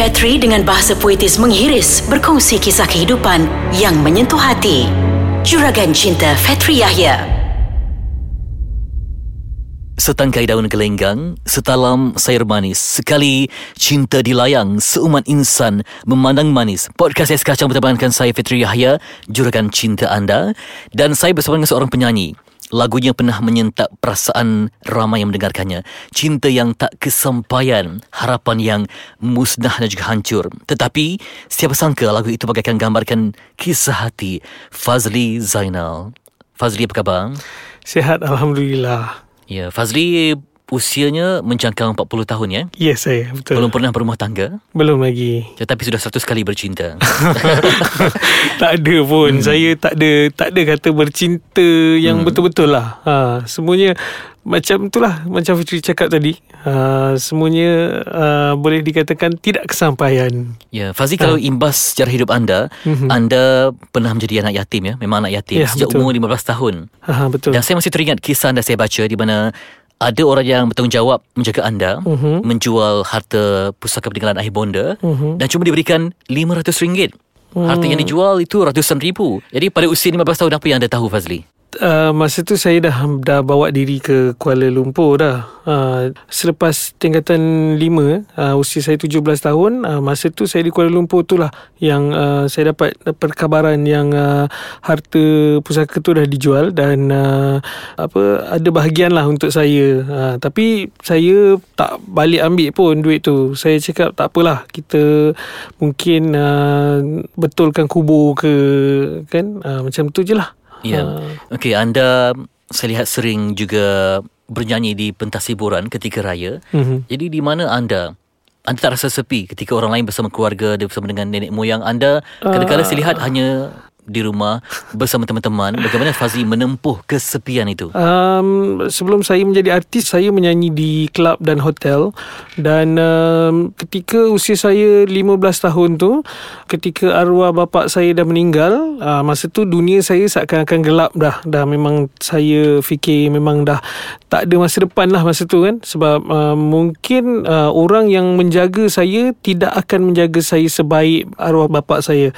Fetri dengan bahasa puitis menghiris berkongsi kisah kehidupan yang menyentuh hati. Juragan Cinta Fetri Yahya. Setangkai daun gelenggang, setalam sayur manis, sekali cinta dilayang, seumat insan memandang manis. Podcast Kacang bertemankan saya Fitri Yahya, juragan cinta anda. Dan saya bersama dengan seorang penyanyi. Lagunya pernah menyentak perasaan ramai yang mendengarkannya. Cinta yang tak kesampaian, harapan yang musnah dan juga hancur. Tetapi, siapa sangka lagu itu bagaikan gambarkan kisah hati Fazli Zainal. Fazli apa khabar? Sihat Alhamdulillah. Ya, Fazli usianya menjangkau 40 tahun ya. Yes saya betul. Belum pernah berumah tangga, Belum lagi. tetapi sudah 100 kali bercinta. tak ada pun. Hmm. Saya tak ada tak ada kata bercinta yang hmm. betul-betul lah. Ha, semuanya macam itulah macam Fitri cakap tadi. Ha, semuanya uh, boleh dikatakan tidak kesampaian. ya, Fazli kalau imbas sejarah hidup anda, anda pernah menjadi anak yatim ya, memang anak yatim Ya, sejak betul. umur 15 tahun. Ha, ha, betul. Dan saya masih teringat kisah anda saya baca di mana ada orang yang bertanggungjawab menjaga anda Mhm. menjual harta pusaka peninggalan akhir bonda Mhm. dan cuma diberikan RM500. Harta yang dijual itu ratusan ribu. Jadi pada usia 15 tahun apa yang anda tahu Fazli? Uh, masa tu saya dah dah bawa diri ke Kuala Lumpur dah. Uh, selepas tingkatan 5, uh, usia saya 17 tahun, uh, masa tu saya di Kuala Lumpur tu lah yang uh, saya dapat perkabaran yang uh, harta pusaka tu dah dijual dan uh, apa ada bahagian lah untuk saya. Uh, tapi saya tak balik ambil pun duit tu. Saya cakap tak apalah kita mungkin uh, betulkan kubur ke kan uh, macam tu je lah. Ya. Okey, anda saya lihat sering juga bernyanyi di pentas hiburan ketika raya. Mhm. Jadi di mana anda anda tak rasa sepi ketika orang lain bersama keluarga, bersama dengan nenek moyang anda. Kadang-kadang saya lihat hanya di rumah bersama teman-teman. Bagaimana Fazli menempuh kesepian itu? Um, sebelum saya menjadi artis, saya menyanyi di kelab dan hotel. Dan um, ketika usia saya 15 tahun tu, ketika arwah bapa saya dah meninggal, uh, masa tu dunia saya seakan-akan gelap dah. Dah memang saya fikir memang dah tak ada masa depan lah masa tu kan. Sebab uh, mungkin uh, orang yang menjaga saya tidak akan menjaga saya sebaik arwah bapa saya.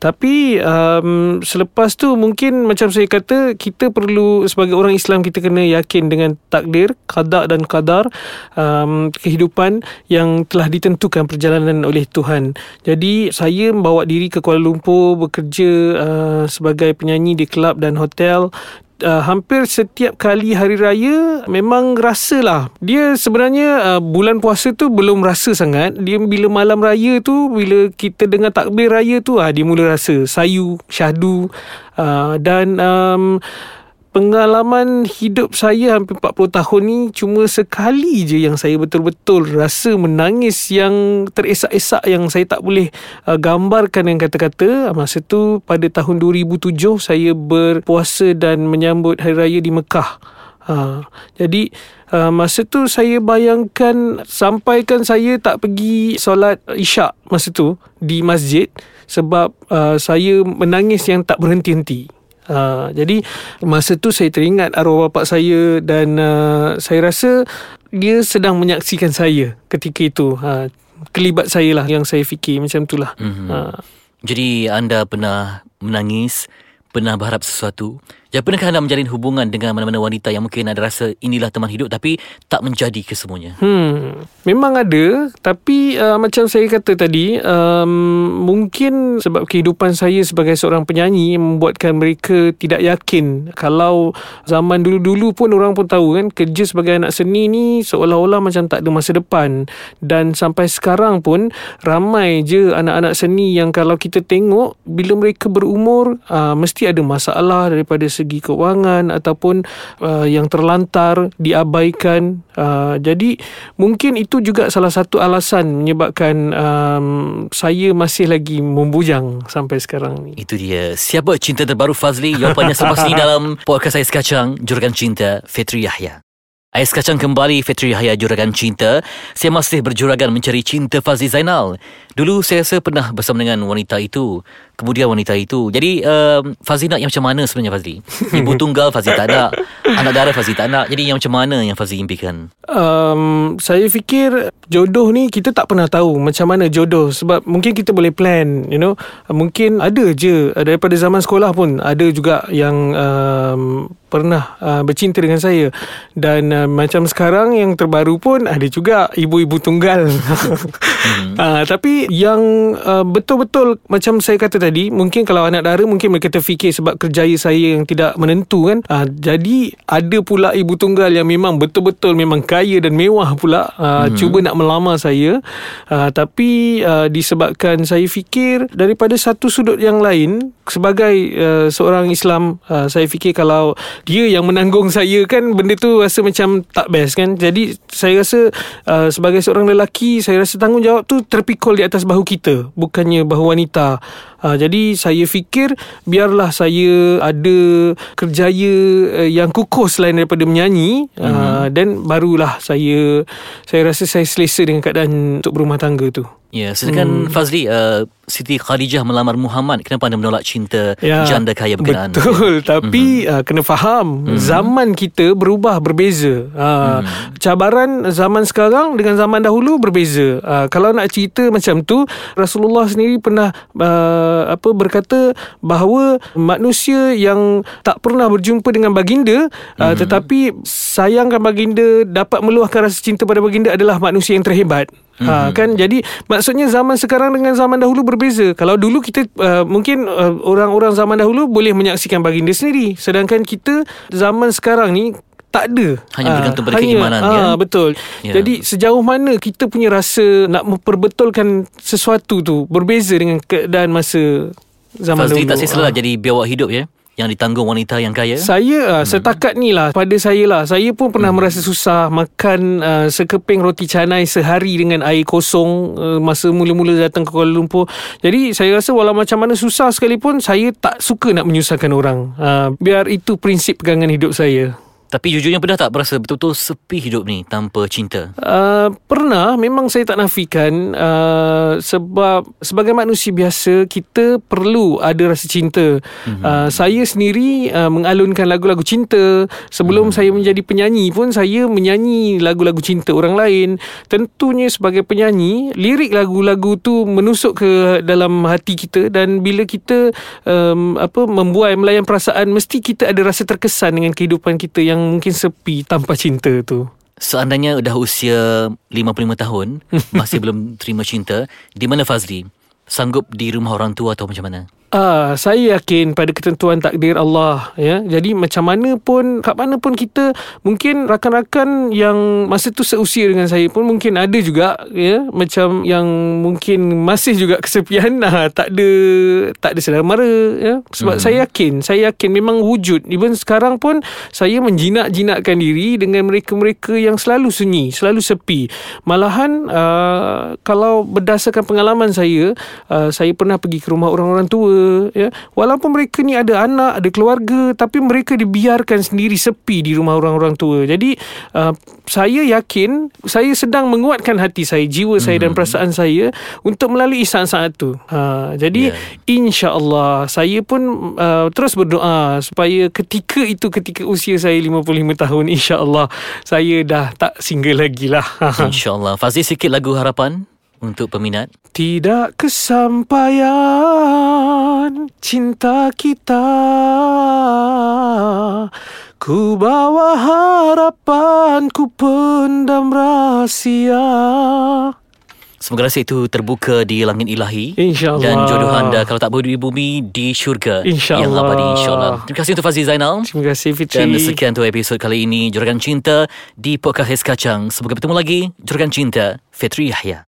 Tapi um, selepas tu mungkin macam saya kata kita perlu sebagai orang Islam kita kena yakin dengan takdir, qada dan qadar um, kehidupan yang telah ditentukan perjalanan oleh Tuhan. Jadi saya membawa diri ke Kuala Lumpur bekerja uh, sebagai penyanyi di kelab dan hotel uh, hampir setiap kali hari raya memang rasalah. Dia sebenarnya uh, bulan puasa tu belum rasa sangat. Dia bila malam raya tu bila kita dengar takbir raya tu ah dia mula rasa sayu syahdu uh, dan um, Pengalaman hidup saya hampir 40 tahun ni cuma sekali je yang saya betul-betul rasa menangis yang teresak-esak yang saya tak boleh uh, gambarkan dengan kata-kata. Masa tu pada tahun 2007 saya berpuasa dan menyambut hari raya di Mekah. Ha, jadi uh, masa tu saya bayangkan sampaikan saya tak pergi solat isyak masa tu di masjid sebab uh, saya menangis yang tak berhenti-henti. Uh, jadi masa tu saya teringat arwah bapa saya dan uh, saya rasa dia sedang menyaksikan saya ketika itu. Uh, kelibat saya lah yang saya fikir macam tu lah. Mhm. Uh, Jadi anda pernah menangis, pernah berharap sesuatu. Dan pernahkah anda menjalin hubungan dengan mana-mana wanita yang mungkin anda rasa inilah teman hidup tapi tak menjadi kesemuanya? Hmm, memang ada. Tapi uh, macam saya kata tadi um, mungkin sebab kehidupan saya sebagai seorang penyanyi membuatkan mereka tidak yakin. Kalau zaman dulu-dulu pun orang pun tahu kan kerja sebagai anak seni ni seolah-olah macam tak ada masa depan. Dan sampai sekarang pun ramai je anak-anak seni yang kalau kita tengok bila mereka berumur uh, mesti ada masalah daripada segi kewangan ataupun uh, yang terlantar diabaikan uh, jadi mungkin itu juga salah satu alasan menyebabkan um, saya masih lagi membujang sampai sekarang ni Itu dia. Siapa cinta terbaru Fazli? Jawapannya selepas ini dalam podcast Ais Kacang, Juragan Cinta, Fitri Yahya. Ais Kacang kembali Fitri Yahya Juragan Cinta Saya masih berjuragan mencari cinta Fazli Zainal Dulu saya rasa pernah bersama dengan wanita itu Kemudian wanita itu. Jadi um, Fazli nak yang macam mana sebenarnya Fazli? Ibu tunggal Fazli tak nak. Anak dara Fazli tak nak. Jadi yang macam mana yang Fazli impikan? Um, saya fikir jodoh ni kita tak pernah tahu macam mana jodoh. Sebab mungkin kita boleh plan you know. Mungkin ada je daripada zaman sekolah pun ada juga yang um, pernah uh, bercinta dengan saya. Dan uh, macam sekarang yang terbaru pun ada juga ibu-ibu tunggal hmm. uh, tapi yang uh, betul-betul macam saya kata tadi mungkin kalau anak dara mungkin mereka terfikir sebab kerjaya saya yang tidak menentu kan uh, jadi ada pula ibu tunggal yang memang betul-betul memang kaya dan mewah pula uh, hmm. cuba nak melamar saya uh, tapi uh, disebabkan saya fikir daripada satu sudut yang lain sebagai uh, seorang Islam uh, saya fikir kalau dia yang menanggung saya kan benda tu rasa macam tak best kan jadi saya rasa uh, sebagai seorang lelaki saya rasa tanggungjawab tu terpikul di atas bahu kita bukannya bahu wanita. Uh, jadi saya fikir biarlah saya ada kerjaya uh, yang kukuh selain daripada menyanyi. Uh, hmm. dan barulah saya saya rasa saya selesa dengan keadaan untuk berumah tangga tu Ya, sedangkan hmm. Fazli uh, Siti Khadijah melamar Muhammad kenapa anda menolak cinta ya, janda kaya berkenaan? Betul, ya? tapi mm-hmm. uh, kena faham mm-hmm. zaman kita berubah berbeza. Uh, mm-hmm. cabaran zaman sekarang dengan zaman dahulu berbeza. Uh, kalau nak cerita macam tu, Rasulullah sendiri pernah uh, apa berkata bahawa manusia yang tak pernah berjumpa dengan baginda mm-hmm. uh, tetapi sayangkan baginda dapat meluahkan rasa cinta pada baginda adalah manusia yang terhebat. Mm-hmm. Ha kan jadi maksudnya zaman sekarang dengan zaman dahulu berbeza. Kalau dulu kita uh, mungkin uh, orang-orang zaman dahulu boleh menyaksikan baginda sendiri sedangkan kita zaman sekarang ni tak ada. Hanya bergantung pada keimanan ha, ya. betul. Ya. Jadi sejauh mana kita punya rasa nak memperbetulkan sesuatu tu berbeza dengan keadaan masa zaman Fazli dulu. tak sesala ha. jadi biawak hidup ya yang ditanggung wanita yang kaya? Saya uh, setakat ni lah pada saya lah. Saya pun pernah hmm. merasa susah makan uh, sekeping roti canai sehari dengan air kosong uh, masa mula-mula datang ke Kuala Lumpur. Jadi saya rasa walau macam mana susah sekalipun saya tak suka nak menyusahkan orang. Uh, biar itu prinsip pegangan hidup saya. Tapi jujurnya pernah tak berasa betul-betul sepi hidup ni tanpa cinta? Uh, pernah, memang saya tak nafikan uh, sebab sebagai manusia biasa kita perlu ada rasa cinta. Mm-hmm. Uh, saya sendiri uh, mengalunkan lagu-lagu cinta. Sebelum mm. saya menjadi penyanyi pun saya menyanyi lagu-lagu cinta orang lain. Tentunya sebagai penyanyi, lirik lagu-lagu tu menusuk ke dalam hati kita dan bila kita um, apa membuai melayan perasaan mesti kita ada rasa terkesan dengan kehidupan kita yang mungkin sepi tanpa cinta tu? Seandainya dah usia 55 tahun masih belum terima cinta, di mana Fazli? Sanggup di rumah orang tua atau macam mana? Ah, saya yakin pada ketentuan takdir Allah ya. Jadi macam mana pun kat mana pun kita mungkin rakan-rakan yang masa tu seusia dengan saya pun mungkin ada juga ya macam yang mungkin masih juga kesepian nah, tak ada tak ada saudara mara ya. Sebab hmm. saya yakin, saya yakin memang wujud. Even sekarang pun saya menjinak-jinakkan diri dengan mereka-mereka yang selalu sunyi, selalu sepi. Malahan uh, kalau berdasarkan pengalaman saya, uh, saya pernah pergi ke rumah orang-orang tua ya. Walaupun mereka ni ada anak ada keluarga tapi mereka dibiarkan sendiri sepi di rumah orang-orang tua. Jadi uh, saya yakin saya sedang menguatkan hati saya jiwa saya hmm. dan perasaan saya untuk melalui saat-saat tu. Ha, jadi yeah. insya-Allah saya pun uh, terus berdoa supaya ketika itu ketika usia saya 55 tahun insya-Allah saya dah tak single lagi lah. insya-Allah. Fazil sikit lagu harapan untuk peminat? Tidak kesampaian cinta kita. Ku bawa harapan, ku pendam rahsia Semoga rasa itu terbuka di langit ilahi. InsyaAllah. Dan jodoh anda kalau tak di bumi Di syurga. InsyaAllah. Yang abadi insyaAllah. Terima kasih untuk Fazil Zainal. Terima kasih Fitri. Dan sekian untuk episod kali ini Juragan Cinta Di Podcast Kacang. Semoga bertemu lagi Juragan Cinta Fitri Yahya